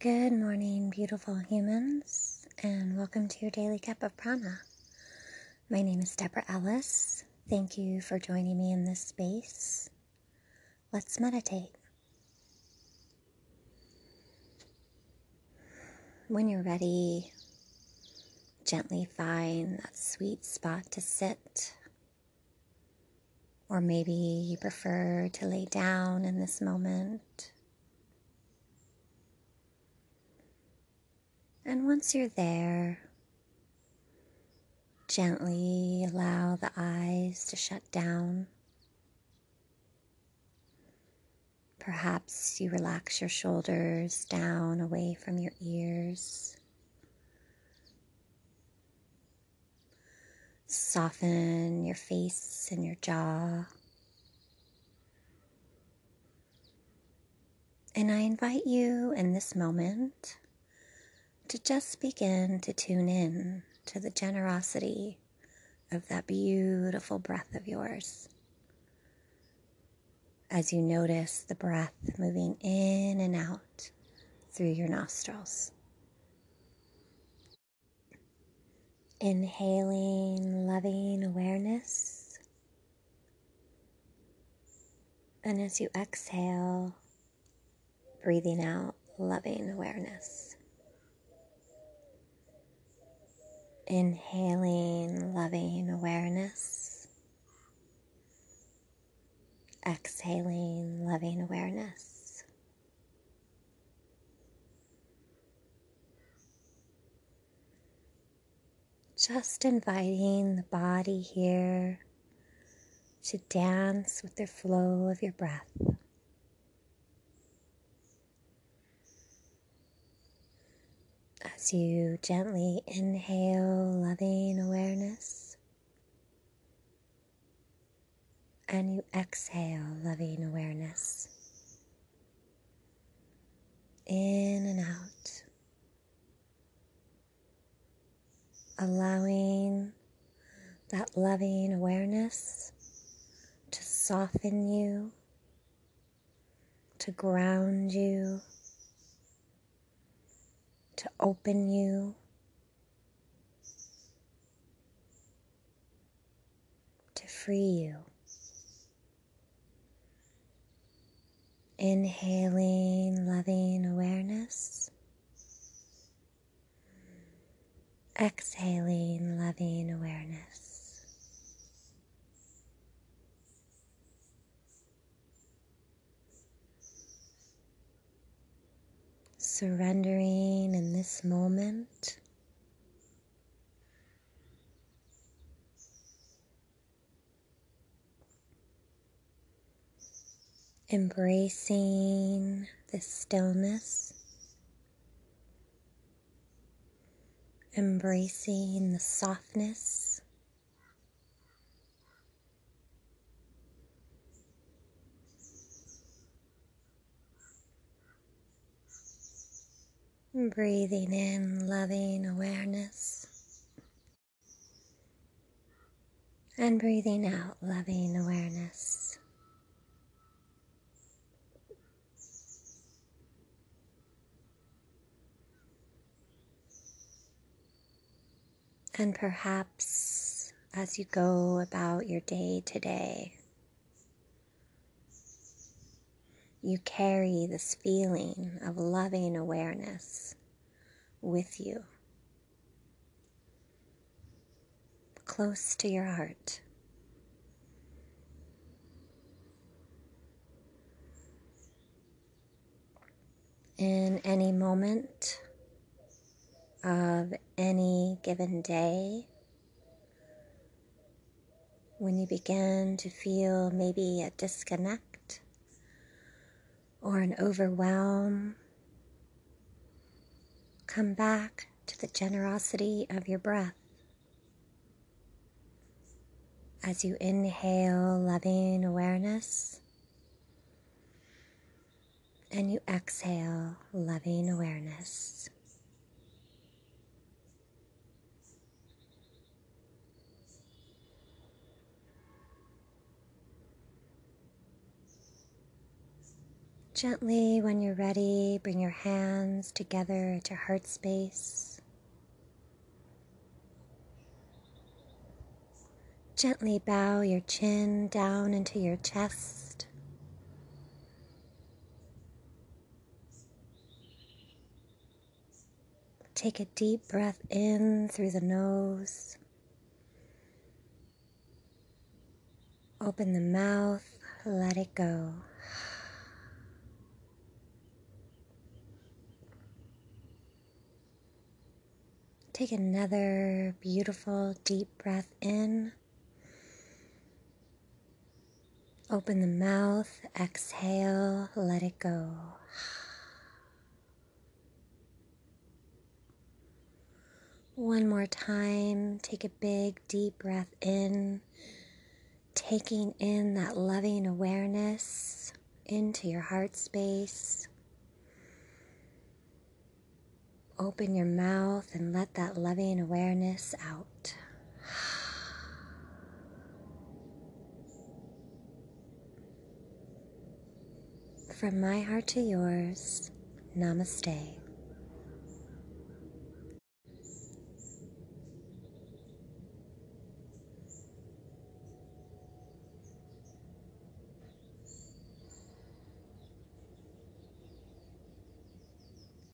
Good morning, beautiful humans, and welcome to your daily cup of prana. My name is Deborah Ellis. Thank you for joining me in this space. Let's meditate. When you're ready, gently find that sweet spot to sit. Or maybe you prefer to lay down in this moment. And once you're there, gently allow the eyes to shut down. Perhaps you relax your shoulders down away from your ears. Soften your face and your jaw. And I invite you in this moment to just begin to tune in to the generosity of that beautiful breath of yours. As you notice the breath moving in and out through your nostrils. Inhaling loving awareness. And as you exhale, breathing out loving awareness. Inhaling loving awareness. Exhaling loving awareness. Just inviting the body here to dance with the flow of your breath. You gently inhale loving awareness. And you exhale loving awareness. In and out, allowing that loving awareness to soften you, to ground you to open you. To free you. Inhaling loving awareness. Exhaling loving awareness. Surrendering in this moment. Embracing the stillness, embracing the softness. Breathing in loving awareness and breathing out loving awareness. And perhaps as you go about your day today, you carry this feeling of loving awareness with you, close to your heart. In any moment of any given day, when you begin to feel maybe a disconnect or an overwhelm, come back to the generosity of your breath. As you inhale loving awareness and you exhale loving awareness. Gently, when you're ready, bring your hands together at your heart space. Gently bow your chin down into your chest. Take a deep breath in through the nose. Open the mouth, let it go. Take another beautiful deep breath in. Open the mouth, exhale, let it go. One more time, take a big deep breath in, taking in that loving awareness into your heart space. Open your mouth and let that loving awareness out. From my heart to yours, namaste.